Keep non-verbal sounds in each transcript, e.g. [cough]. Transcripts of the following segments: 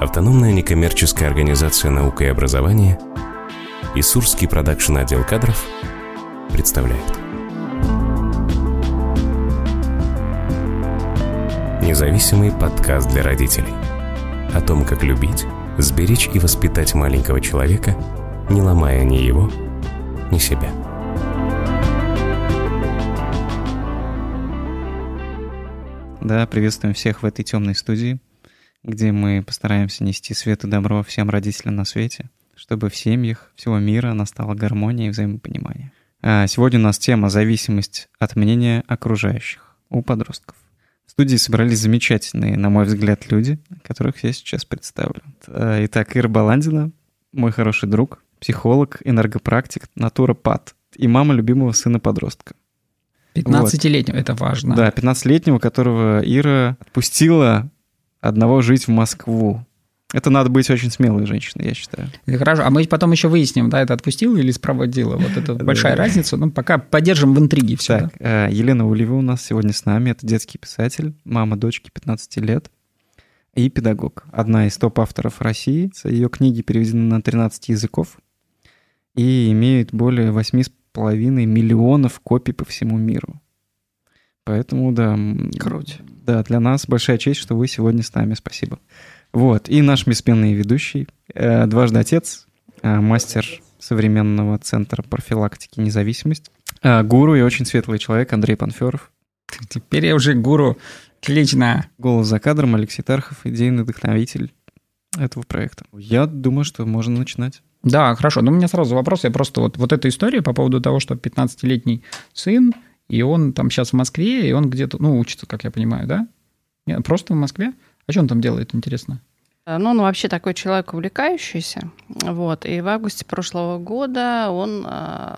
Автономная некоммерческая организация «Наука и образование» и Сурский продакшн отдел кадров представляют. Независимый подкаст для родителей. О том, как любить, сберечь и воспитать маленького человека, не ломая ни его, ни себя. Да, приветствуем всех в этой темной студии, где мы постараемся нести свет и добро всем родителям на свете, чтобы в семьях всего мира настала гармония и взаимопонимание. А сегодня у нас тема «Зависимость от мнения окружающих» у подростков. В студии собрались замечательные, на мой взгляд, люди, которых я сейчас представлю. А, итак, Ира Баландина, мой хороший друг, психолог, энергопрактик, натуропат и мама любимого сына-подростка. 15-летнего, вот. это важно. Да, 15-летнего, которого Ира отпустила одного жить в Москву. Это надо быть очень смелой женщиной, я считаю. Это хорошо. А мы потом еще выясним, да, это отпустила или спроводила. Вот это большая разница. Ну, пока поддержим в интриге все. Так, э, Елена Улева у нас сегодня с нами. Это детский писатель, мама дочки 15 лет и педагог. Одна из топ-авторов России. Ее книги переведены на 13 языков и имеют более 8,5 половиной миллионов копий по всему миру. Поэтому, да. Круто. Да, для нас большая честь, что вы сегодня с нами. Спасибо. Вот. И наш бессменный ведущий, э, дважды отец, э, мастер современного центра профилактики независимость, э, гуру и очень светлый человек Андрей Панферов. Теперь я уже гуру. Отлично. Голос за кадром Алексей Тархов, идейный вдохновитель этого проекта. Я думаю, что можно начинать. Да, хорошо. Но у меня сразу вопрос. Я просто вот, вот эта история по поводу того, что 15-летний сын, и он там сейчас в Москве, и он где-то, ну, учится, как я понимаю, да? Нет, просто в Москве? А что он там делает, интересно? Э, ну, он вообще такой человек увлекающийся. Вот. И в августе прошлого года он э,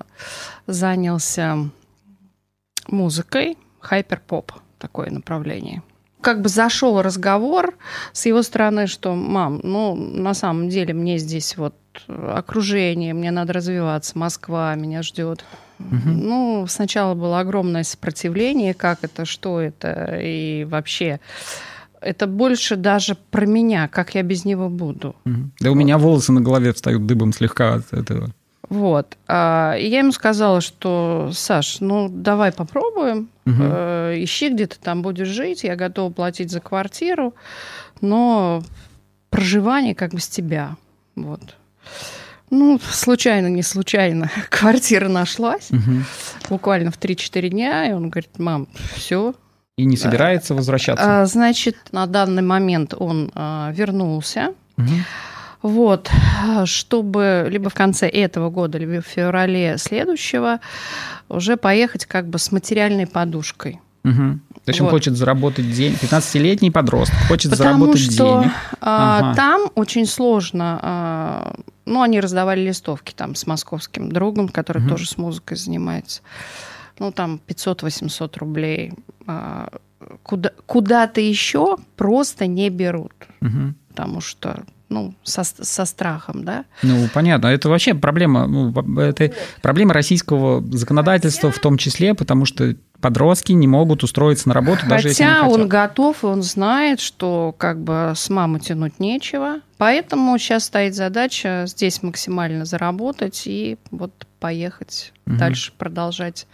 занялся музыкой, хайпер-поп, такое направление как бы зашел разговор с его стороны, что, мам, ну, на самом деле мне здесь вот окружение, мне надо развиваться, Москва меня ждет. Угу. Ну, сначала было огромное сопротивление, как это, что это, и вообще это больше даже про меня, как я без него буду. Угу. Да вот. у меня волосы на голове встают дыбом слегка от этого. Вот. А, и я ему сказала, что, Саш, ну давай попробуем, угу. э, ищи, где ты там будешь жить, я готова платить за квартиру, но проживание как бы с тебя. Вот. Ну, случайно, не случайно, [laughs] квартира нашлась. Угу. Буквально в 3-4 дня, и он говорит, мам, все. И не собирается возвращаться? А, значит, на данный момент он а, вернулся. Угу. Вот, чтобы либо в конце этого года, либо в феврале следующего уже поехать как бы с материальной подушкой. Угу. То есть вот. он хочет заработать день, 15-летний подросток хочет Потому заработать что, денег. А, ага. Там очень сложно, а, ну, они раздавали листовки там с московским другом, который угу. тоже с музыкой занимается. Ну, там 500-800 рублей. А, куда, куда-то еще просто не берут. Угу. Потому что ну, со, со страхом, да? Ну, понятно. Это вообще проблема, ну, это проблема российского законодательства в том числе, потому что подростки не могут устроиться на работу, Хотя даже если не хотят. он готов, и он знает, что как бы с мамы тянуть нечего. Поэтому сейчас стоит задача здесь максимально заработать и вот поехать угу. дальше продолжать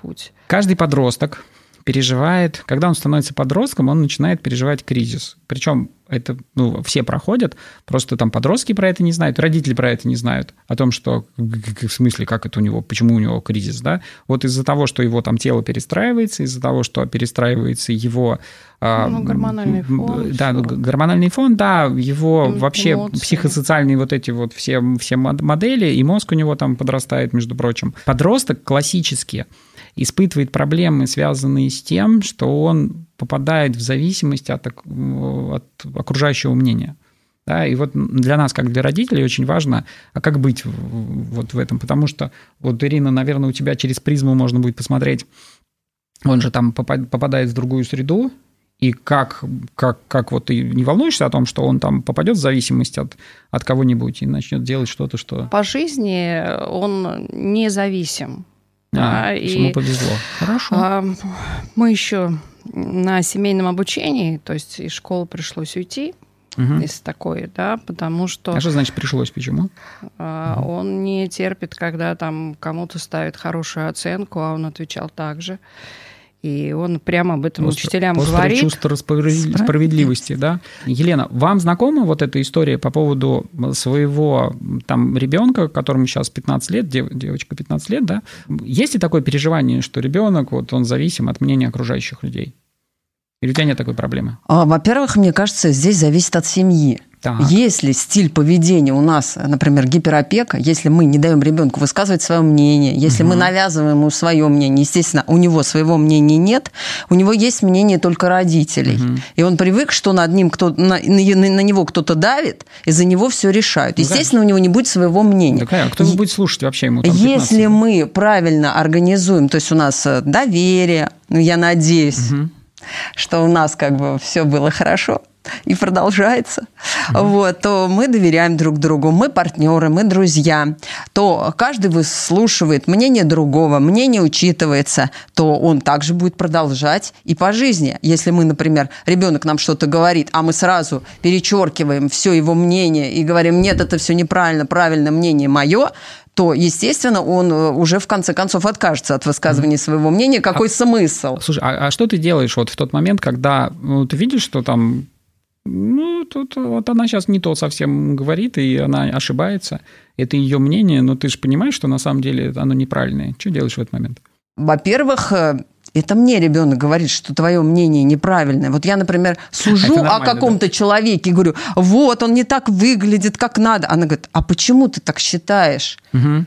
путь. Каждый подросток переживает, когда он становится подростком, он начинает переживать кризис. Причем это ну, все проходят, просто там подростки про это не знают, родители про это не знают, о том, что в смысле, как это у него, почему у него кризис, да. Вот из-за того, что его там тело перестраивается, из-за того, что перестраивается его... А, ну, гормональный фон. Да, все. гормональный фон, да, его Эмоции. вообще психосоциальные вот эти вот все, все модели, и мозг у него там подрастает, между прочим. Подросток классически испытывает проблемы, связанные с тем, что он попадает в зависимость от, от окружающего мнения. Да, и вот для нас, как для родителей, очень важно, а как быть вот в этом, потому что вот, Ирина, наверное, у тебя через призму можно будет посмотреть, он же там попадает в другую среду, и как, как, как вот ты не волнуешься о том, что он там попадет в зависимость от, от кого-нибудь и начнет делать что-то, что... По жизни он независим. А, да, ему повезло. Хорошо. А, мы еще на семейном обучении, то есть из школы пришлось уйти. угу. из такой, да, потому что... А что значит пришлось, почему? А, он не терпит, когда там кому-то ставит хорошую оценку, а он отвечал так же. И он прямо об этом Остро, учителям говорит. чувство справедливости, да? Елена, вам знакома вот эта история по поводу своего там ребенка, которому сейчас 15 лет, дев, девочка 15 лет, да? Есть ли такое переживание, что ребенок, вот он зависим от мнения окружающих людей? Или у тебя нет такой проблемы? А, во-первых, мне кажется, здесь зависит от семьи. Так. Если стиль поведения у нас, например, гиперопека, если мы не даем ребенку высказывать свое мнение, если угу. мы навязываем ему свое мнение, естественно, у него своего мнения нет, у него есть мнение только родителей. Угу. И он привык, что над ним кто на, на, на него кто-то давит, и за него все решают. Ну, естественно, да. у него не будет своего мнения. Да, кто и, будет слушать вообще ему? Там, если мы правильно организуем, то есть у нас э, доверие, ну, я надеюсь, угу. что у нас как бы все было хорошо [laughs] и продолжается, mm-hmm. вот, то мы доверяем друг другу, мы партнеры, мы друзья, то каждый выслушивает мнение другого, мнение учитывается, то он также будет продолжать и по жизни. Если мы, например, ребенок нам что-то говорит, а мы сразу перечеркиваем все его мнение и говорим, нет, это все неправильно, правильно мнение мое, то, естественно, он э, уже в конце концов откажется от высказывания своего мнения. Какой а, смысл? Слушай, а, а что ты делаешь вот в тот момент, когда ну, ты видишь, что там ну, тут вот она сейчас не то совсем говорит, и она ошибается. Это ее мнение, но ты же понимаешь, что на самом деле оно неправильное. Что делаешь в этот момент? Во-первых, э, это мне ребенок говорит, что твое мнение неправильное. Вот я, например, сужу о каком-то да? человеке и говорю, вот, он не так выглядит, как надо. Она говорит, а почему ты так считаешь? Угу.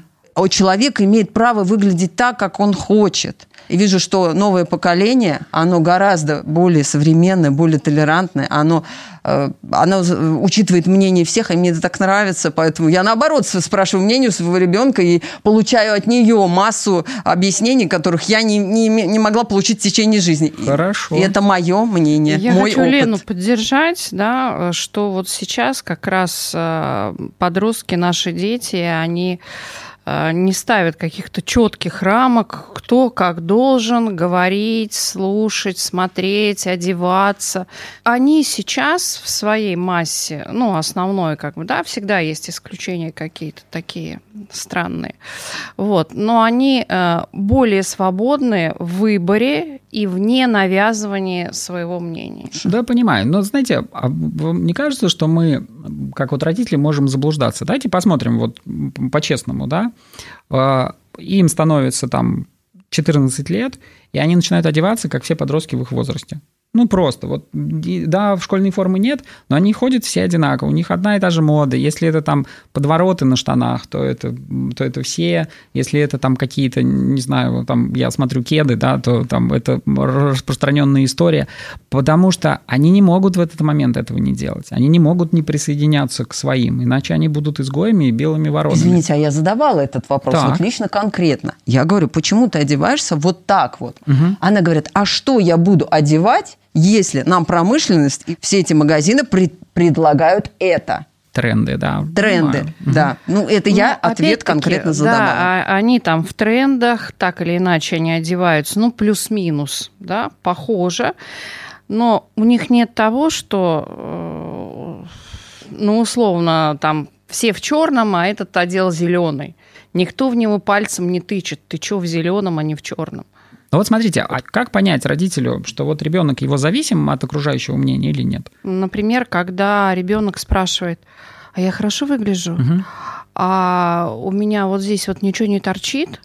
Человек имеет право выглядеть так, как он хочет. И вижу, что новое поколение, оно гораздо более современное, более толерантное, оно, э, оно учитывает мнение всех, и мне это так нравится, поэтому я наоборот спрашиваю мнение своего ребенка и получаю от нее массу объяснений, которых я не, не, не могла получить в течение жизни. Хорошо. И это мое мнение, я мой хочу опыт. Лену поддержать, да, что вот сейчас как раз э, подростки, наши дети, они Э, не ставят каких-то четких рамок, кто как должен говорить, слушать, смотреть, одеваться. Они сейчас в своей массе, ну, основной, как бы, да, всегда есть исключения какие-то такие странные. Вот. Но они э, более свободны в выборе и вне навязывания своего мнения. Да, понимаю. Но, знаете, а не кажется, что мы, как вот родители, можем заблуждаться? Давайте посмотрим вот по-честному, да? А, им становится там 14 лет, и они начинают одеваться, как все подростки в их возрасте. Ну, просто. Вот, да, в школьной формы нет, но они ходят все одинаково. У них одна и та же мода. Если это там подвороты на штанах, то это, то это все. Если это там какие-то, не знаю, там я смотрю кеды, да, то там это распространенная история. Потому что они не могут в этот момент этого не делать. Они не могут не присоединяться к своим, иначе они будут изгоями и белыми воронами. Извините, а я задавала этот вопрос так. вот лично конкретно. Я говорю, почему ты одеваешься вот так вот? Угу. Она говорит, а что я буду одевать, если нам промышленность и все эти магазины пред, предлагают это. Тренды, да. Тренды, Понимаю. да. Ну, это ну, я ответ конкретно задавала. Да, они там в трендах, так или иначе они одеваются, ну, плюс-минус, да, похоже. Но у них нет того, что, э, ну, условно, там все в черном, а этот одел зеленый. Никто в него пальцем не тычет. Ты что в зеленом, а не в черном? Ну вот смотрите, а как понять родителю, что вот ребенок его зависим от окружающего мнения или нет? Например, когда ребенок спрашивает, а я хорошо выгляжу, угу. а у меня вот здесь вот ничего не торчит,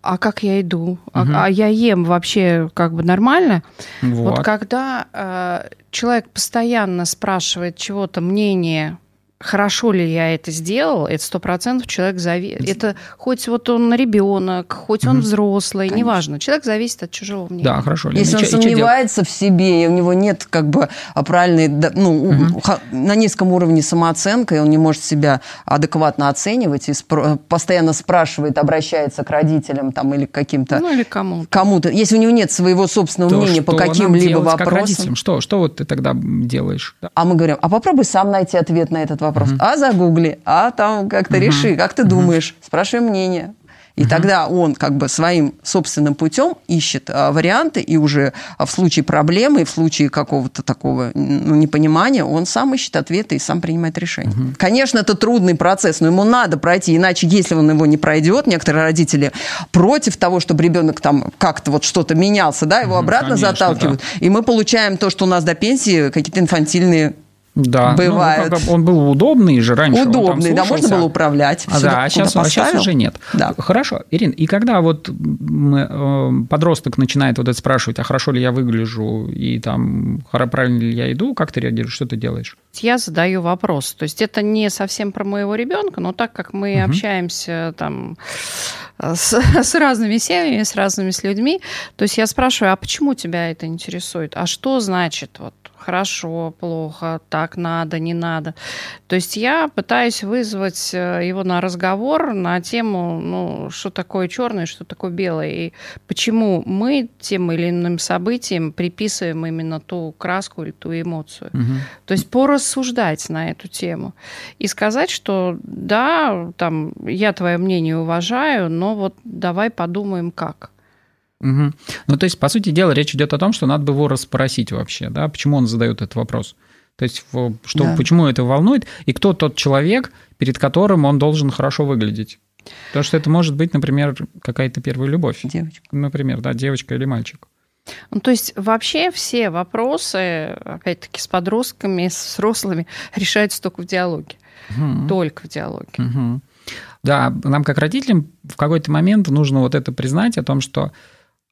а как я иду, угу. а, а я ем вообще как бы нормально. Вот, вот когда э, человек постоянно спрашивает чего-то мнение хорошо ли я это сделал, это сто процентов человек зависит. Это хоть вот он ребенок, хоть он взрослый, Конечно. неважно. Человек зависит от чужого мнения. Да, хорошо. Если он сомневается в себе, и у него нет как бы правильной, ну, угу. на низком уровне самооценка, и он не может себя адекватно оценивать, и спро- постоянно спрашивает, обращается к родителям там или к каким-то... Ну, или кому-то. Кому-то. Если у него нет своего собственного То, мнения по каким-либо вопросам... Что, что вот ты тогда делаешь? А мы говорим, а попробуй сам найти ответ на этот вопрос вопрос. Угу. А загугли, а там как-то угу. реши, как ты угу. думаешь, спрашивай мнение. И угу. тогда он как бы своим собственным путем ищет а, варианты, и уже а, в случае проблемы, в случае какого-то такого ну, непонимания, он сам ищет ответы и сам принимает решение. Угу. Конечно, это трудный процесс, но ему надо пройти, иначе если он его не пройдет, некоторые родители против того, чтобы ребенок там как-то вот что-то менялся, да, его угу, обратно конечно, заталкивают. Да. И мы получаем то, что у нас до пенсии какие-то инфантильные да, бывает. Ну, он был удобный же раньше. Удобный, да, можно было управлять. А, да, а сейчас, а сейчас уже нет. Да. Хорошо, Ирина, и когда вот э, подросток начинает вот это спрашивать, а хорошо ли я выгляжу, и там, правильно ли я иду, как ты реагируешь, что ты делаешь? Я задаю вопрос. То есть это не совсем про моего ребенка, но так как мы угу. общаемся там с, с разными семьями, с разными с людьми, то есть я спрашиваю, а почему тебя это интересует? А что значит вот хорошо, плохо, так надо, не надо. То есть я пытаюсь вызвать э, его на разговор на тему, ну, что такое черное, что такое белое, и почему мы тем или иным событиям приписываем именно ту краску или ту эмоцию. Угу. То есть порассуждать на эту тему и сказать, что да, там, я твое мнение уважаю, но вот давай подумаем, как. Угу. Ну, то есть, по сути дела, речь идет о том, что надо бы его расспросить вообще, да, почему он задает этот вопрос. То есть, что, да. почему это волнует, и кто тот человек, перед которым он должен хорошо выглядеть. Потому что это может быть, например, какая-то первая любовь. Девочка. Например, да, девочка или мальчик. Ну, то есть вообще все вопросы, опять-таки, с подростками, с взрослыми [laughs] решаются только в диалоге. Угу. Только в диалоге. Угу. Да, нам как родителям в какой-то момент нужно вот это признать о том, что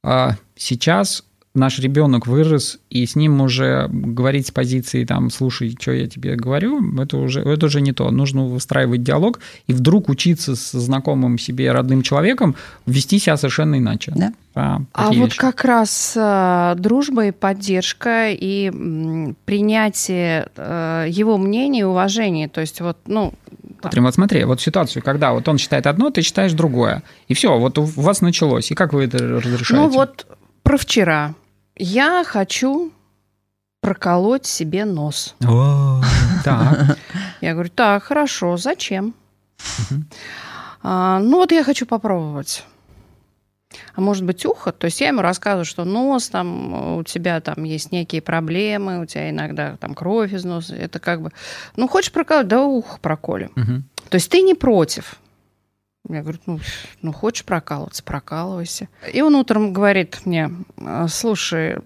а сейчас наш ребенок вырос, и с ним уже говорить с позиции там, слушай, что я тебе говорю, это уже, это уже не то. Нужно выстраивать диалог и вдруг учиться с знакомым себе родным человеком вести себя совершенно иначе. Да. А, а вот как раз э, дружба и поддержка и м, принятие э, его мнения и уважение. То есть вот, ну, Смотри, вот смотри, вот ситуацию, когда вот он считает одно, ты считаешь другое. И все, вот у вас началось. И как вы это разрешаете? Ну вот про вчера. Я хочу проколоть себе нос. [laughs] Так. Я говорю, так, хорошо, зачем? А, ну вот я хочу попробовать а может быть ухо. То есть я ему рассказываю, что нос, там у тебя там есть некие проблемы, у тебя иногда там кровь из носа. Это как бы, ну хочешь проколоть, да ухо проколем. Угу. То есть ты не против. Я говорю, ну, ну хочешь прокалываться, прокалывайся. И он утром говорит мне, слушай,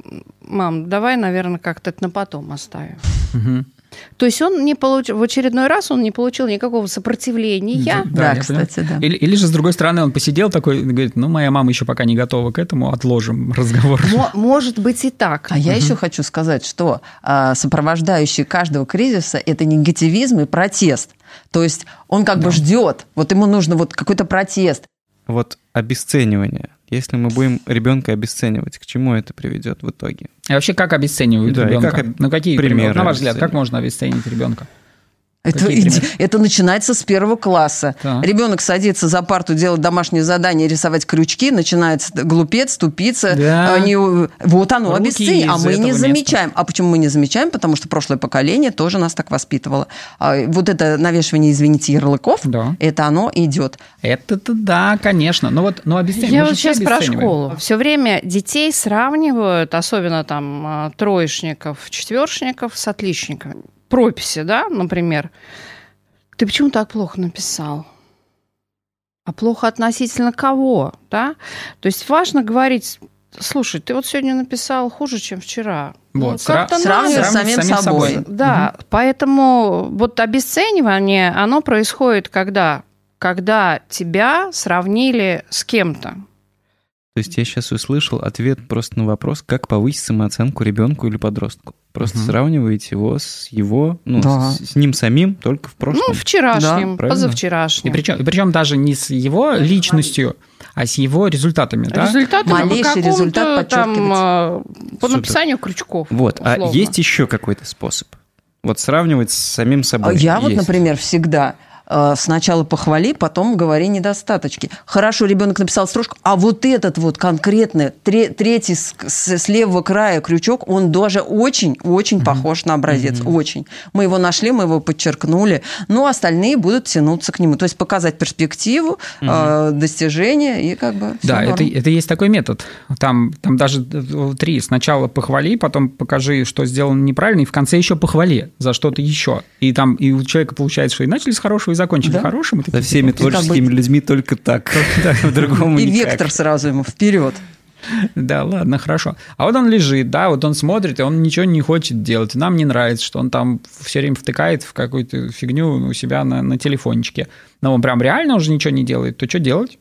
мам, давай, наверное, как-то это на потом оставим. Угу. То есть он не получил, в очередной раз он не получил никакого сопротивления. Да, да кстати, да. Или, или же, с другой стороны, он посидел такой, говорит, ну, моя мама еще пока не готова к этому, отложим [laughs] разговор. Может быть и так. А я еще хочу сказать, что а, сопровождающий каждого кризиса – это негативизм и протест. То есть он как бы ждет, вот ему нужно вот какой-то протест. Вот обесценивание если мы будем ребенка обесценивать, к чему это приведет в итоге? И вообще, как обесценивают да, ребенка? Как, ну, какие примеры? На ваш взгляд, как можно обесценить ребенка? Это, это начинается с первого класса. Да. Ребенок садится за парту, делать домашнее задание, рисовать крючки, начинается глупец, тупица. Да. Они, вот оно, обесценивание. А мы не места. замечаем. А почему мы не замечаем? Потому что прошлое поколение тоже нас так воспитывало. А вот это навешивание, извините, ярлыков, да. это оно идет. Это-то да, конечно. Но вот но обесценивание. Я вот сейчас про школу. Все время детей сравнивают, особенно там а, троечников, четвершников с отличниками прописи, да, например, ты почему так плохо написал? А плохо относительно кого, да? То есть важно говорить, слушай, ты вот сегодня написал хуже, чем вчера. Вот, ну, как-то сравнивать с самим, самим собой. собой. Да, угу. поэтому вот обесценивание, оно происходит когда? Когда тебя сравнили с кем-то. То есть я сейчас услышал ответ просто на вопрос, как повысить самооценку ребенку или подростку. Просто угу. сравниваете его с его, ну, да. с, с ним самим, только в прошлом. Ну, вчерашним, да, позавчерашним. И причем, и причем даже не с его личностью, а с его результатами, да? Результаты Малейший результат там, а, по Супер. написанию крючков. Вот, а условно. а есть еще какой-то способ? Вот сравнивать с самим собой. Я есть. вот, например, всегда сначала похвали, потом говори недостаточки. Хорошо, ребенок написал строчку, а вот этот вот конкретно, третий с, с, левого края крючок, он даже очень-очень mm-hmm. похож на образец, mm-hmm. очень. Мы его нашли, мы его подчеркнули, но остальные будут тянуться к нему. То есть показать перспективу, mm-hmm. э, достижения и как бы... Да, это, это есть такой метод. Там, там даже три. Сначала похвали, потом покажи, что сделано неправильно, и в конце еще похвали за что-то еще. И там и у человека получается, что и начали с хорошего, и закончили да? хорошим. Да всеми типа, творческими людьми только так. [laughs] По-другому И вектор сразу ему вперед. Да, ладно, хорошо. А вот он лежит, да, вот он смотрит, и он ничего не хочет делать. Нам не нравится, что он там все время втыкает в какую-то фигню у себя на, на телефончике. Но он прям реально уже ничего не делает. То что делать?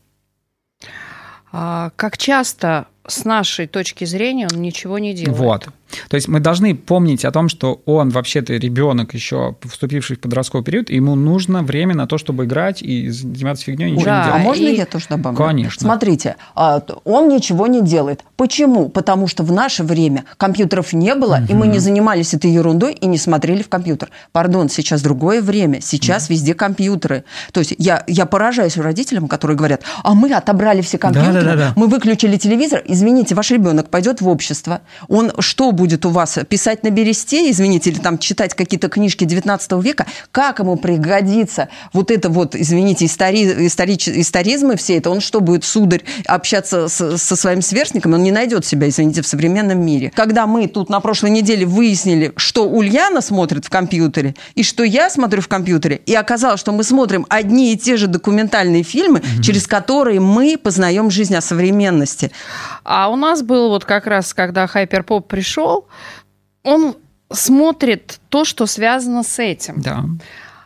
А, как часто с нашей точки зрения он ничего не делает? Вот. То есть мы должны помнить о том, что он вообще-то ребенок еще вступивший в подростковый период, и ему нужно время на то, чтобы играть и заниматься фигней, ничего да, не делать. А можно и... я тоже добавлю? Конечно. Смотрите, а, он ничего не делает. Почему? Потому что в наше время компьютеров не было, угу. и мы не занимались этой ерундой и не смотрели в компьютер. Пардон, сейчас другое время, сейчас да. везде компьютеры. То есть я, я поражаюсь родителям, которые говорят, а мы отобрали все компьютеры, да, да, да, да. мы выключили телевизор, извините, ваш ребенок пойдет в общество, он что будет у вас писать на бересте, извините, или там читать какие-то книжки 19 века, как ему пригодится вот это вот, извините, истори, историч, историзмы все это, он что, будет, сударь, общаться с, со своим сверстником, он не найдет себя, извините, в современном мире. Когда мы тут на прошлой неделе выяснили, что Ульяна смотрит в компьютере, и что я смотрю в компьютере, и оказалось, что мы смотрим одни и те же документальные фильмы, mm-hmm. через которые мы познаем жизнь о современности. А у нас был вот как раз, когда Хайперпоп пришел, он смотрит то, что связано с этим. Да.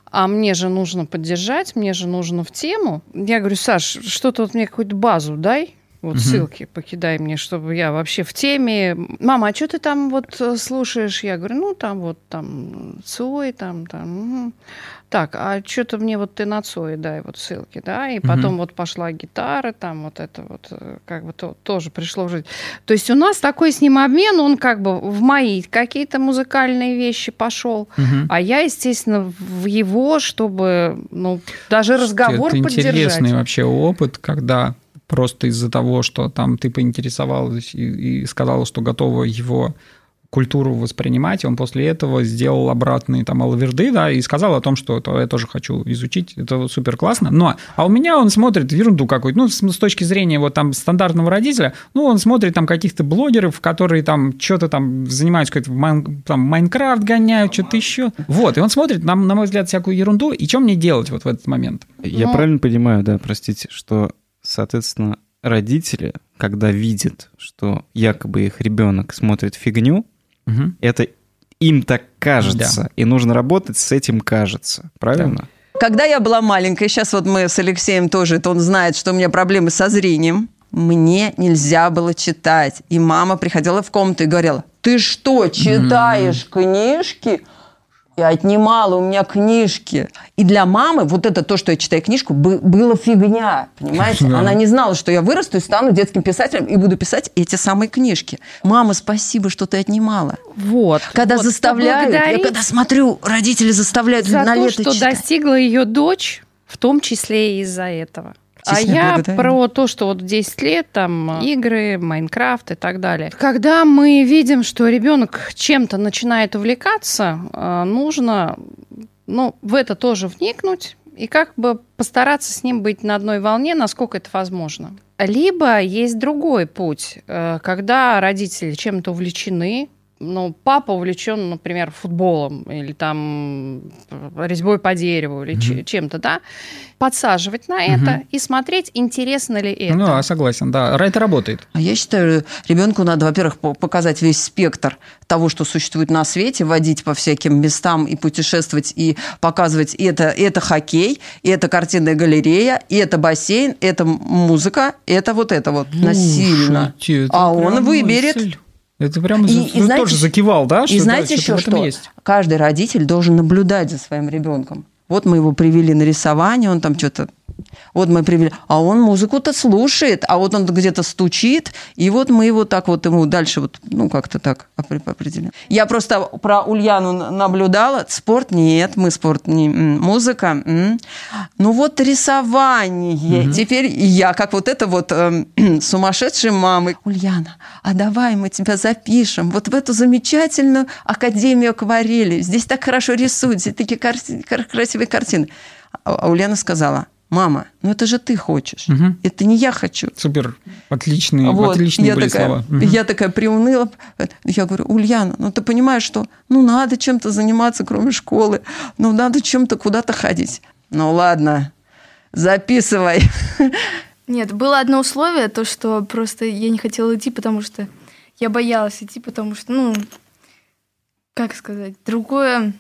А мне же нужно поддержать, мне же нужно в тему. Я говорю, Саш, что-то вот мне какую-то базу дай, вот угу. ссылки покидай мне, чтобы я вообще в теме. Мама, а что ты там вот э, слушаешь? Я говорю, ну там вот там Цой, там, там. Угу. Так, а что-то мне вот ты на Цой дай вот ссылки, да? И потом угу. вот пошла гитара, там вот это вот э, как бы то, тоже пришло в жизнь. То есть у нас такой с ним обмен, он как бы в мои какие-то музыкальные вещи пошел, угу. а я, естественно, в его, чтобы, ну, даже разговор это поддержать. интересный вообще опыт, когда просто из-за того, что там ты поинтересовалась и, и сказала, что готова его культуру воспринимать, он после этого сделал обратные там алаверды, да, и сказал о том, что это я тоже хочу изучить, это супер классно. Но, а у меня он смотрит ерунду какую-то, ну, с, с точки зрения вот там стандартного родителя, ну, он смотрит там каких-то блогеров, которые там что-то там занимаются, какой-то там Майнкрафт гоняют, что-то еще. Вот, и он смотрит, на, на мой взгляд, всякую ерунду, и что мне делать вот в этот момент? Я ну, правильно понимаю, да, простите, что соответственно, родители, когда видят, что якобы их ребенок смотрит фигню, угу. это им так кажется, да. и нужно работать с этим кажется, правильно? Да. Когда я была маленькой, сейчас вот мы с Алексеем тоже, это он знает, что у меня проблемы со зрением, мне нельзя было читать. И мама приходила в комнату и говорила, ты что, читаешь mm-hmm. книжки? И отнимала у меня книжки. И для мамы вот это то, что я читаю книжку, было фигня, понимаете? [laughs] Да. Она не знала, что я вырасту и стану детским писателем и буду писать эти самые книжки. Мама, спасибо, что ты отнимала. Вот. Когда вот, заставляют, я когда смотрю, родители заставляют за на то, лето что читать. достигла ее дочь, в том числе и из-за этого. А я про то, что вот 10 лет, там, игры, Майнкрафт и так далее. Когда мы видим, что ребенок чем-то начинает увлекаться, э, нужно ну, в это тоже вникнуть и как бы постараться с ним быть на одной волне, насколько это возможно. Либо есть другой путь, э, когда родители чем-то увлечены, ну, папа увлечен, например, футболом или там резьбой по дереву или mm-hmm. чем-то, да, подсаживать на это mm-hmm. и смотреть, интересно ли это. Ну, а согласен, да, это работает. А я считаю, ребенку надо, во-первых, показать весь спектр того, что существует на свете, водить по всяким местам и путешествовать, и показывать, это, это хоккей, это картинная галерея, и это бассейн, это музыка, это вот это вот насильно. Слушайте, а он выберет... Мысль. Это прямо и, и знаете, тоже закивал, да? Что, и знаете да, еще что? Есть. Каждый родитель должен наблюдать за своим ребенком. Вот мы его привели на рисование, он там что-то Вот мы привели, а он музыку-то слушает, а вот он где-то стучит, и вот мы его так вот ему дальше вот, ну, как-то так определим. Я просто про Ульяну наблюдала, спорт нет, мы спорт не, музыка. Ну вот рисование. Угу. Теперь я, как вот это вот [clears throat] э, сумасшедшая мама. Ульяна, а давай мы тебя запишем вот в эту замечательную академию акварели. Здесь так хорошо рисуют, здесь такие красивые картины. А, а Ульяна сказала, мама, ну это же ты хочешь, угу. это не я хочу. Супер, отличные, вот, отличные я были такая, слова. Угу. Я такая приуныла. Я говорю, Ульяна, ну ты понимаешь, что ну надо чем-то заниматься, кроме школы, ну надо чем-то куда-то ходить. Ну ладно, записывай. Нет, было одно условие, то, что просто я не хотела идти, потому что я боялась идти, потому что, ну, как сказать, другое,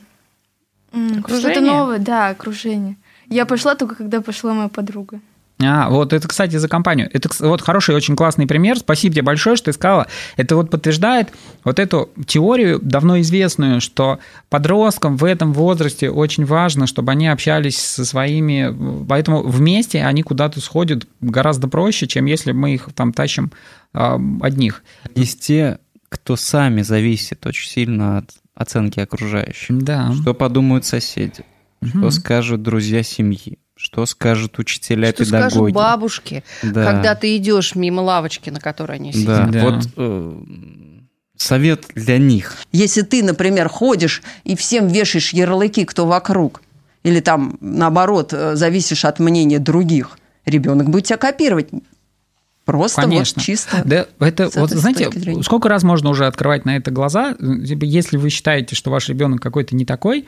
что-то новое, да, окружение. Я пошла только, когда пошла моя подруга. А, вот это, кстати, за компанию. Это вот хороший, очень классный пример. Спасибо тебе большое, что ты сказала. Это вот подтверждает вот эту теорию, давно известную, что подросткам в этом возрасте очень важно, чтобы они общались со своими... Поэтому вместе они куда-то сходят гораздо проще, чем если мы их там тащим э, одних. Есть те, кто сами зависит очень сильно от оценки окружающих. Да. Что подумают соседи? Что скажут друзья семьи? Что скажут учителя, что педагоги? Что скажут бабушки, да. когда ты идешь мимо лавочки, на которой они сидят? Да, да. вот э, совет для них. Если ты, например, ходишь и всем вешаешь ярлыки, кто вокруг, или там, наоборот, э, зависишь от мнения других, ребенок будет тебя копировать. Просто Конечно. вот чисто. Да, это вот знаете, сколько раз можно уже открывать на это глаза, типа, если вы считаете, что ваш ребенок какой-то не такой,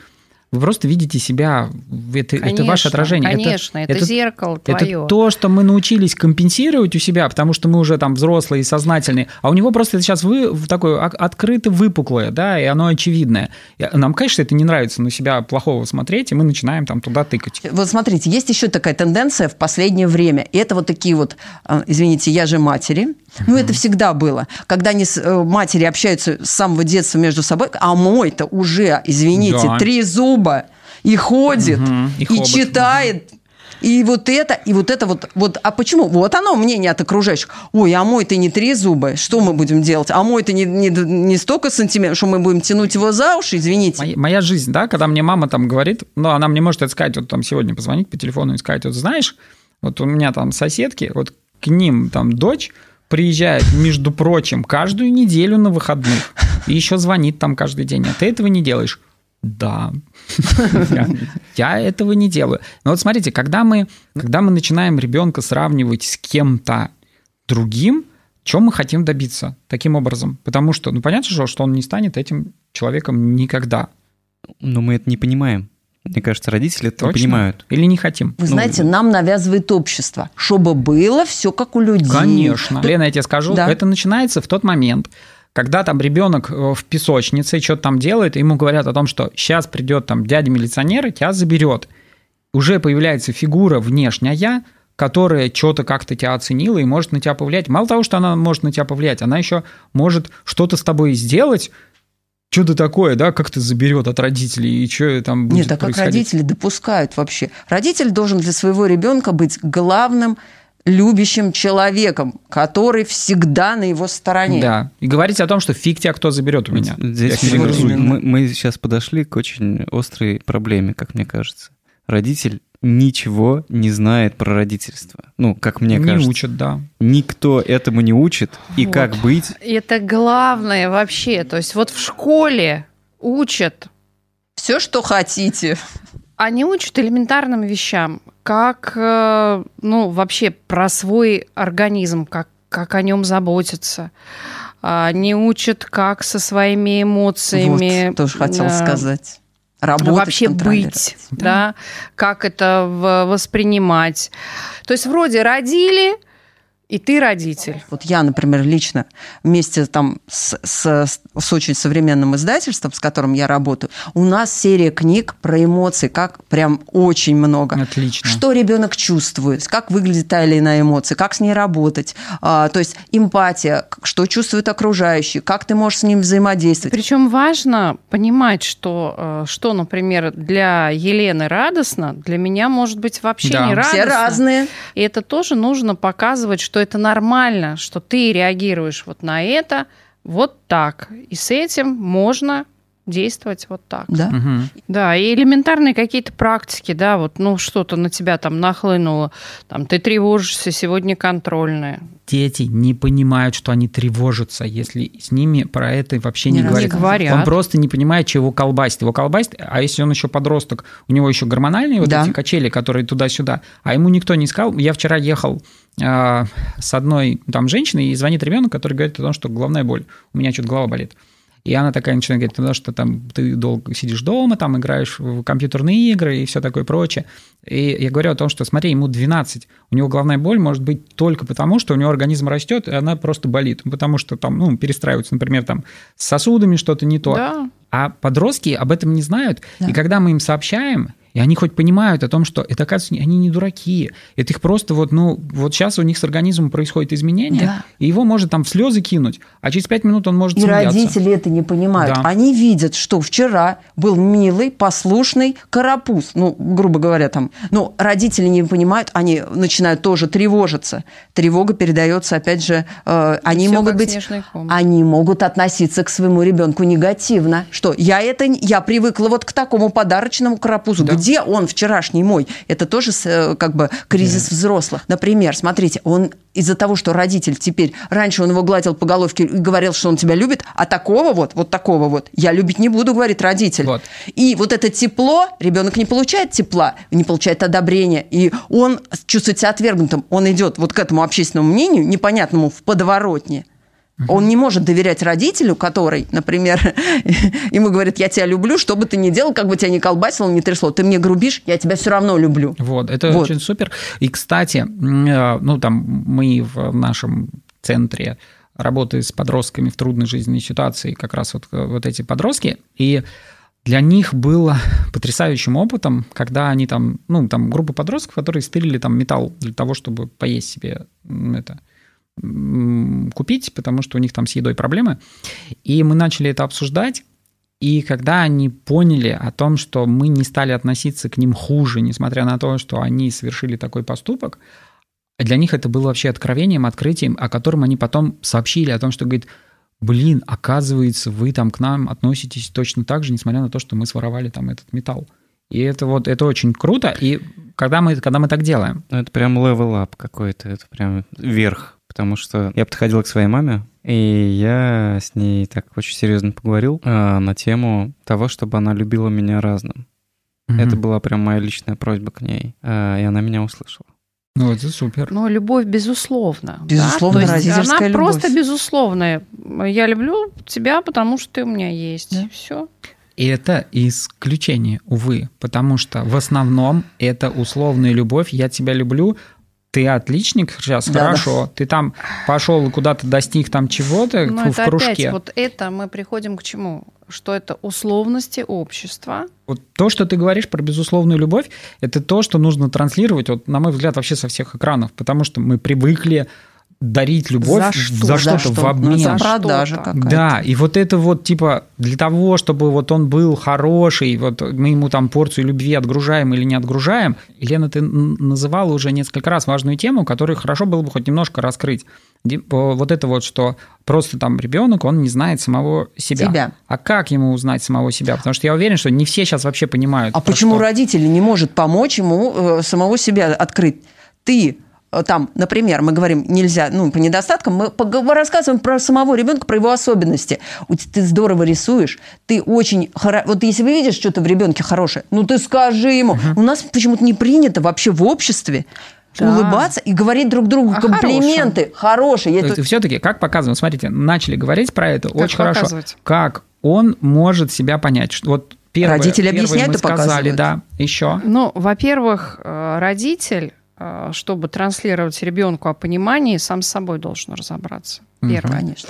вы просто видите себя, это, конечно, это ваше отражение. Конечно, это, это, это зеркало твое. Это то, что мы научились компенсировать у себя, потому что мы уже там взрослые и сознательные, а у него просто это сейчас вы, такое открыто выпуклое, да, и оно очевидное. Нам, конечно, это не нравится на себя плохого смотреть, и мы начинаем там туда тыкать. Вот смотрите, есть еще такая тенденция в последнее время, и это вот такие вот, а, извините, я же матери, ну, это всегда было. Когда они с, э, матери общаются с самого детства между собой, а мой-то уже, извините, да. три зуба и ходит, угу. и, и читает. И вот это, и вот это вот, вот, а почему? Вот оно мнение от окружающих. Ой, а мой ты не три зуба, что мы будем делать? А мой ты не, не, не столько сантиметров, что мы будем тянуть его за уши, извините. Моя, моя жизнь, да, когда мне мама там говорит, ну, она мне может это сказать, вот там сегодня позвонить по телефону и сказать, вот знаешь, вот у меня там соседки, вот к ним там дочь, приезжает, между прочим, каждую неделю на выходных. И еще звонит там каждый день. А ты этого не делаешь? Да. Я этого не делаю. Но вот смотрите, когда мы, когда мы начинаем ребенка сравнивать с кем-то другим, чем мы хотим добиться таким образом? Потому что, ну, понятно же, что он не станет этим человеком никогда. Но мы это не понимаем. Мне кажется, родители это Точно? понимают. Или не хотим. Вы ну, знаете, нам навязывает общество, чтобы было все как у людей. Конечно. Лена, я тебе скажу, да. это начинается в тот момент, когда там ребенок э, в песочнице что-то там делает, ему говорят о том, что сейчас придет там дядя-милиционер и тебя заберет. Уже появляется фигура внешняя, которая что-то как-то тебя оценила и может на тебя повлиять. Мало того, что она может на тебя повлиять, она еще может что-то с тобой сделать, что-то такое, да, как-то заберет от родителей, и что там будет Нет, а как родители допускают вообще? Родитель должен для своего ребенка быть главным любящим человеком, который всегда на его стороне. Да, и говорить о том, что фиг тебя кто заберет у меня. Здесь мы, мы, мы сейчас подошли к очень острой проблеме, как мне кажется. Родитель ничего не знает про родительство. Ну, как мне не кажется. Не учат, да. Никто этому не учит. Вот. И как быть? Это главное вообще. То есть вот в школе учат... Все, что хотите. Они учат элементарным вещам. Как, э, ну, вообще про свой организм, как, как о нем заботиться. Они учат, как со своими эмоциями... Вот, тоже хотел сказать работать, вообще быть, да. да, как это воспринимать. То есть вроде родили, И ты родитель. Вот я, например, лично вместе там с, с, с очень современным издательством, с которым я работаю, у нас серия книг про эмоции, как прям очень много. Отлично. Что ребенок чувствует, как выглядит та или иная эмоция, как с ней работать. А, то есть эмпатия, что чувствуют окружающие, как ты можешь с ним взаимодействовать. Причем важно понимать, что, э, что, например, для Елены радостно, для меня может быть вообще Да. не радостно. Все разные. И это тоже нужно показывать, что это нормально, что ты реагируешь вот на это вот так. И с этим можно действовать вот так. Да. Мгм. Да, и элементарные какие-то практики, да, вот, ну, что-то на тебя там нахлынуло, там, ты тревожишься, сегодня контрольная. Дети не понимают, что они тревожатся, если с ними про это вообще не, Не говорят. говорят. Он просто не понимает, чего колбасит. Его колбасит, а если он еще подросток, у него еще гормональные вот Да. эти качели, которые туда-сюда, а ему никто не сказал. Я вчера ехал а, с одной там женщиной, и звонит ребенок, который говорит о том, что головная боль. У меня что-то голова болит. И она такая начинает говорить, потому что там ты долго сидишь дома, там играешь в компьютерные игры и все такое прочее. И я говорю о том, что смотри, ему 12, у него головная боль может быть только потому, что у него организм растет, и она просто болит. Потому что там, ну, перестраиваются, например, там с сосудами что-то не то. Да. А подростки об этом не знают. Да. И когда мы им сообщаем, и они хоть понимают о том, что это, оказывается, они не дураки. Это их просто вот, ну, вот сейчас у них с организмом происходит изменение, Да. и его может там в слезы кинуть, а через пять минут он может И смеяться. родители это не понимают. Да. Они видят, что вчера был милый, послушный карапуз. Ну, грубо говоря, там. Но родители не понимают, они начинают тоже тревожиться. Тревога передается, опять же, э, они Всё могут быть... Они могут относиться к своему ребенку негативно. Что я это я привыкла вот к такому подарочному карапузу. Да. Где он вчерашний мой? Это тоже э, как бы кризис взрослых. Например, смотрите, он из-за того, что родитель теперь раньше он его гладил по головке и говорил, что он тебя любит, а такого вот, вот такого вот я любить не буду, говорит родитель. Вот. И вот это тепло, ребенок не получает тепла, не получает одобрения, и он чувствует себя отвергнутым. Он идет вот к этому общественному мнению, непонятному в подворотне. Он не может доверять родителю, который, например, [laughs] ему говорит, я тебя люблю, что бы ты ни делал, как бы тебя ни колбасило, ни трясло, ты мне грубишь, я тебя все равно люблю. Вот, это Вот. очень супер. И, кстати, э, ну, там мы в нашем центре работы с подростками в трудной жизненной ситуации, как раз вот, э, вот эти подростки, и для них было потрясающим опытом, когда они там, ну, там группа подростков, которые стырили там металл для того, чтобы поесть себе это купить, потому что у них там с едой проблемы. И мы начали это обсуждать, и когда они поняли о том, что мы не стали относиться к ним хуже, несмотря на то, что они совершили такой поступок, для них это было вообще откровением, открытием, о котором они потом сообщили о том, что, говорит, блин, оказывается, вы там к нам относитесь точно так же, несмотря на то, что мы своровали там этот металл. И это вот, это очень круто, и когда мы, когда мы так делаем, Ну, это прям up какой-то, это прям вверх. Потому что я подходил к своей маме, и я с ней так очень серьезно поговорил а, на тему того, чтобы она любила меня разным. Это Мгм. была прям моя личная просьба к ней, а, и она меня услышала. Ну, это супер. Но любовь безусловно. да? Безусловно, То есть родительская она любовь. просто безусловная. Я люблю тебя, потому что ты у меня есть. Да. Все. И это исключение, увы, потому что в основном это условная любовь. Я тебя люблю, ты отличник сейчас, Да, хорошо. Ты там пошел и куда-то достиг там чего-то Но в это кружке. опять, вот это мы приходим к чему? Что это условности общества. Вот то, что ты говоришь про безусловную любовь, это то, что нужно транслировать, вот, на мой взгляд, вообще со всех экранов, потому что мы привыкли дарить любовь За что? за За что-то что? в Ну, обмен. за продажа какая-то. Да, и вот это вот типа для того, чтобы вот он был хороший, вот мы ему там порцию любви отгружаем или не отгружаем. Елена, ты называла уже несколько раз важную тему, которую хорошо было бы хоть немножко раскрыть. Вот это вот, что просто там ребенок, он не знает самого себя. Себя. А как ему узнать самого себя? Потому что я уверен, что не все сейчас вообще понимают. А почему что. родитель не может помочь ему э, самого себя открыть? Ты там, например, мы говорим, нельзя, ну, по недостаткам, мы рассказываем про самого ребенка, про его особенности. Ты здорово рисуешь, ты очень хоро... Вот если вы видишь что-то в ребенке хорошее, ну ты скажи ему. У нас почему-то не принято вообще в обществе Да. улыбаться и говорить друг другу О комплименты. Хорошие. Я это- Все-таки, как показываем, смотрите, начали говорить про это очень хорошо. Как он может себя понять? Что- Вот первое, Родители первое объясняют мы и сказали, показывают. да, еще. Ну, во-первых, э, родитель э, чтобы транслировать ребенку о понимании, сам с собой должен разобраться. Первое. Конечно.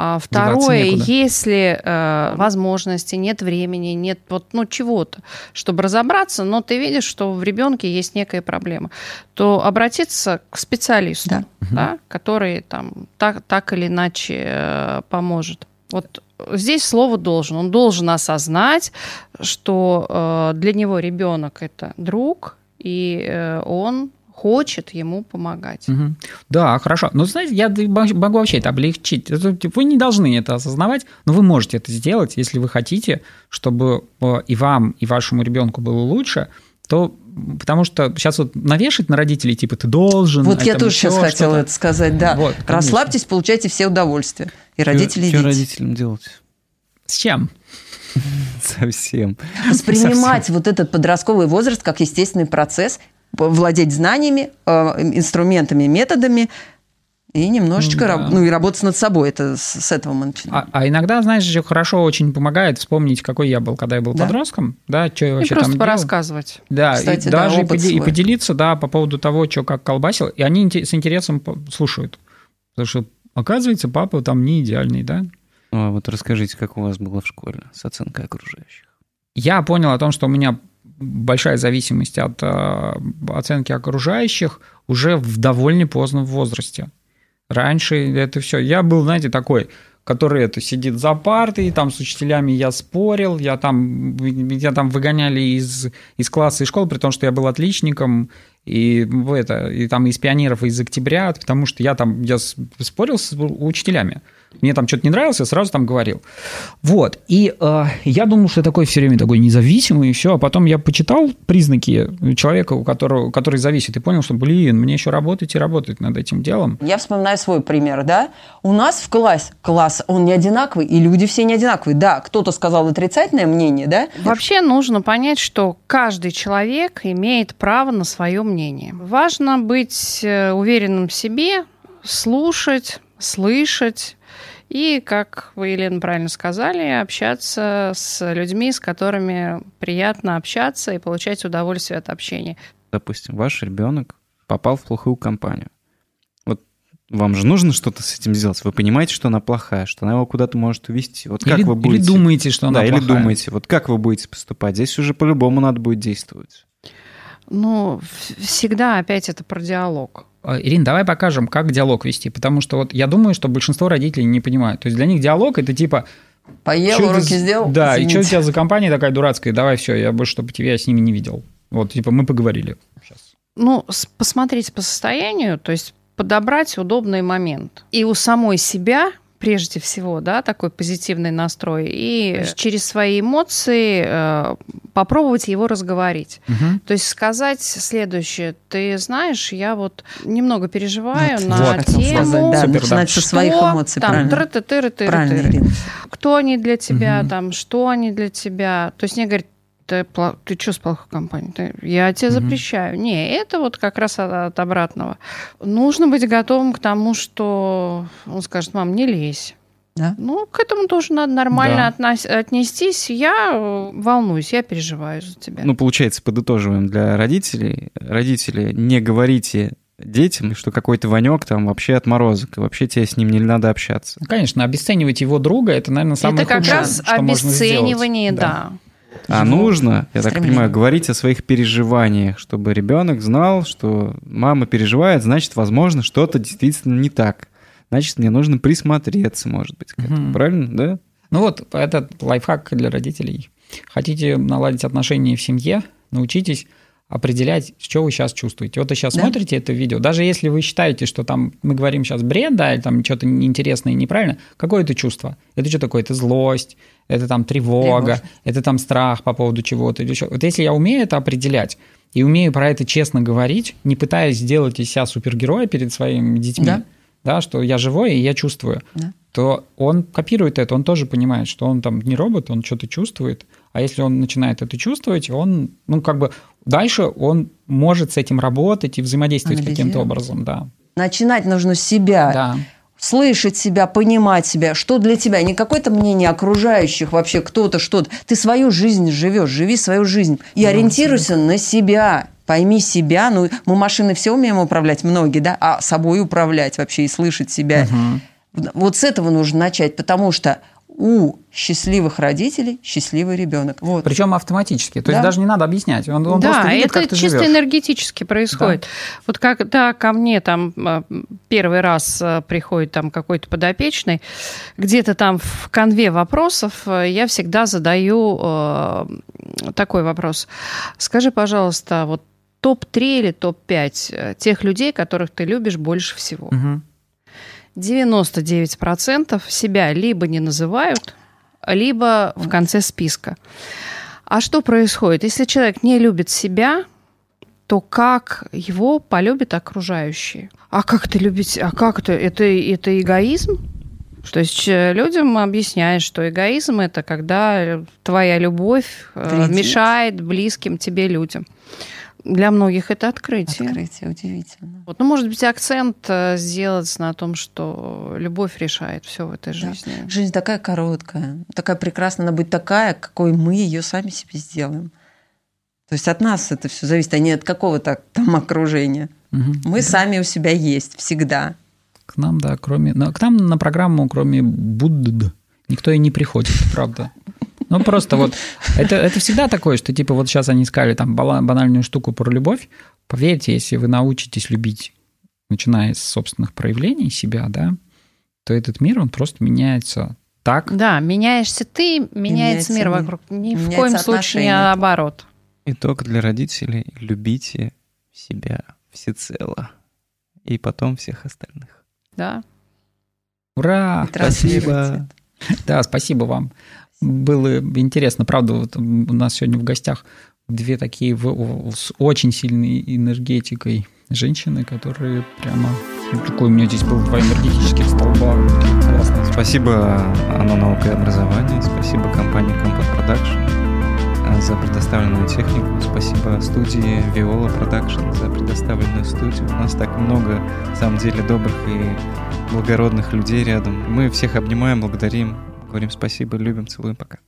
А второе, если э, возможности, нет времени, нет вот ну чего-то, чтобы разобраться, но ты видишь, что в ребенке есть некая проблема, то обратиться к специалисту, да. Да, который там так, так или иначе э, поможет. Вот здесь слово должен. Он должен осознать, что э, для него ребенок это друг, и э, он хочет ему помогать. Угу. Да, хорошо. Но знаете, я могу вообще это облегчить. Вы не должны это осознавать, но вы можете это сделать, если вы хотите, чтобы э, и вам, и вашему ребенку было лучше, то потому что сейчас вот навешать на родителей, типа, ты должен. Вот я тоже сейчас хотела это сказать, да. Вот, Расслабьтесь, получайте все удовольствия. И родители Что родителям делать? С чем? [laughs] Совсем. Воспринимать Совсем. вот этот подростковый возраст как естественный процесс, владеть знаниями, э, инструментами, методами, и немножечко, да. раб, ну и работать над собой, это с, с этого мы начинаем. А, а иногда, знаешь, еще хорошо очень помогает вспомнить, какой я был, когда я был да. подростком, да, что я вообще и просто там порассказывать. Да, Кстати, и да, даже и, поди- и поделиться, да, по поводу того, что как колбасил, и они с интересом слушают, потому что оказывается, папа там не идеальный, да. А вот расскажите, как у вас было в школе с оценкой окружающих? Я понял о том, что у меня большая зависимость от э, оценки окружающих уже в довольно поздном возрасте. Раньше это все. Я был, знаете, такой, который это сидит за партой, там с учителями я спорил, я там, меня там выгоняли из, из класса и школы, при том, что я был отличником, и это, и там из пионеров, из октября, потому что я там, я спорил с учителями мне там что-то не нравилось, я сразу там говорил. Вот. И э, я думал, что я такой все время такой независимый, и все. А потом я почитал признаки человека, у которого, который зависит, и понял, что, блин, мне еще работать и работать над этим делом. Я вспоминаю свой пример, да. У нас в классе, класс, он не одинаковый, и люди все не одинаковые. Да, кто-то сказал отрицательное мнение, да. Вообще нужно понять, что каждый человек имеет право на свое мнение. Важно быть э, уверенным в себе, слушать, слышать, и, как вы, Елена, правильно сказали, общаться с людьми, с которыми приятно общаться и получать удовольствие от общения. Допустим, ваш ребенок попал в плохую компанию. Вот вам же нужно что-то с этим сделать. Вы понимаете, что она плохая, что она его куда-то может увести. Вот как или, вы будете... Или думаете, что она да, плохая. или думаете. Вот как вы будете поступать? Здесь уже по-любому надо будет действовать. Ну, всегда опять это про диалог. А, Ирина, давай покажем, как диалог вести, потому что вот я думаю, что большинство родителей не понимают. То есть для них диалог это типа Поел, уроки ты... сделал. Да, извините. и что у тебя за компания такая дурацкая? Давай все, я больше, чтобы тебя с ними не видел. Вот, типа, мы поговорили. Сейчас. Ну, посмотреть по состоянию, то есть подобрать удобный момент. И у самой себя прежде всего, да, такой позитивный настрой, и через свои эмоции э, попробовать его разговорить. Угу. То есть сказать следующее: ты знаешь, я вот немного переживаю вот, на вот, тему, да, Супер, начинать да. со своих эмоций, там, тыры ты тыры тыры тыры Кто они для тебя, угу. там, что они для тебя. То есть мне говорят, ты, ты что с плохой компанией? Ты, я тебе угу. запрещаю. Не, это вот как раз от, от обратного. Нужно быть готовым к тому, что он скажет, мам, не лезь. Да? Ну, к этому тоже надо нормально да. отнестись. Я э, волнуюсь, я переживаю за тебя. Ну, получается, подытоживаем для родителей. Родители, не говорите детям, что какой-то Ванек там вообще отморозок, и вообще тебе с ним не надо общаться. Ну, конечно, обесценивать его друга, это, наверное, самое это худшее, Это как раз обесценивание, да. да. А нужно, я так понимаю, говорить о своих переживаниях, чтобы ребенок знал, что мама переживает, значит, возможно, что-то действительно не так. Значит, мне нужно присмотреться, может быть, к этому. Угу. Правильно, да? Ну вот, это лайфхак для родителей. Хотите наладить отношения в семье, научитесь определять, что вы сейчас чувствуете. Вот вы сейчас да? смотрите это видео, даже если вы считаете, что там мы говорим сейчас бред, да, или там что-то неинтересное и неправильно, какое это чувство? Это что такое? Это злость, это там тревога, Тревожно. это там страх по поводу чего-то или еще. Вот если я умею это определять и умею про это честно говорить, не пытаясь сделать из себя супергероя перед своими детьми, да, да что я живой и я чувствую, да. то он копирует это, он тоже понимает, что он там не робот, он что-то чувствует, а если он начинает это чувствовать, он, ну, как бы дальше он может с этим работать и взаимодействовать каким-то образом, да. Начинать нужно с себя. Да слышать себя, понимать себя, что для тебя, не какое-то мнение окружающих вообще, кто-то, что-то. Ты свою жизнь живешь, живи свою жизнь и да, ориентируйся да. на себя. Пойми себя. Ну, мы машины все умеем управлять, многие, да, а собой управлять вообще и слышать себя. Угу. Вот с этого нужно начать, потому что у счастливых родителей счастливый ребенок. Вот. Причем автоматически. То да. есть даже не надо объяснять. Он, он да, просто видит, это как ты чисто живешь. энергетически происходит. Да. Вот когда ко мне там а, первый раз а, приходит там какой-то подопечный, где-то там в конве вопросов а, я всегда задаю э, такой вопрос. Скажи, пожалуйста, вот топ-3 или топ-5 тех людей, которых ты любишь больше всего? Угу. 99% себя либо не называют, либо в конце списка. А что происходит? Если человек не любит себя, то как его полюбят окружающие? А как это любить? А как это? Это, это эгоизм? То есть э, людям объясняют, что эгоизм это когда твоя любовь э, Вредит. мешает близким тебе людям. Для многих это открытие. Открытие, удивительно. Вот, ну, может быть, акцент э, сделать на том, что любовь решает все в этой жизни. Да. Жизнь такая короткая, такая прекрасная, она будет такая, какой мы ее сами себе сделаем. То есть от нас это все зависит, а не от какого-то там окружения. Угу. Мы да. сами у себя есть всегда. К нам, да, кроме... К нам на программу, кроме Будды, никто и не приходит, правда. Ну, просто вот это, это всегда такое, что типа вот сейчас они сказали там банальную штуку про любовь. Поверьте, если вы научитесь любить, начиная с собственных проявлений себя, да, то этот мир, он просто меняется так. Да, меняешься ты, меняется, меняется мир вокруг. Ни в коем случае не наоборот. Итог для родителей – любите себя всецело. И потом всех остальных. Да. Ура! Спасибо. Да, спасибо вам. Было интересно, правда, вот у нас сегодня в гостях две такие с очень сильной энергетикой женщины, которые прямо... Ну, такой у меня здесь был два энергетических столба. Классно. Спасибо Оно наука и образование, спасибо компании Production э, за предоставленную технику. Спасибо студии Viola Production за предоставленную студию. У нас так много, на самом деле, добрых и благородных людей рядом. Мы всех обнимаем, благодарим. Говорим спасибо, любим, целуем, пока.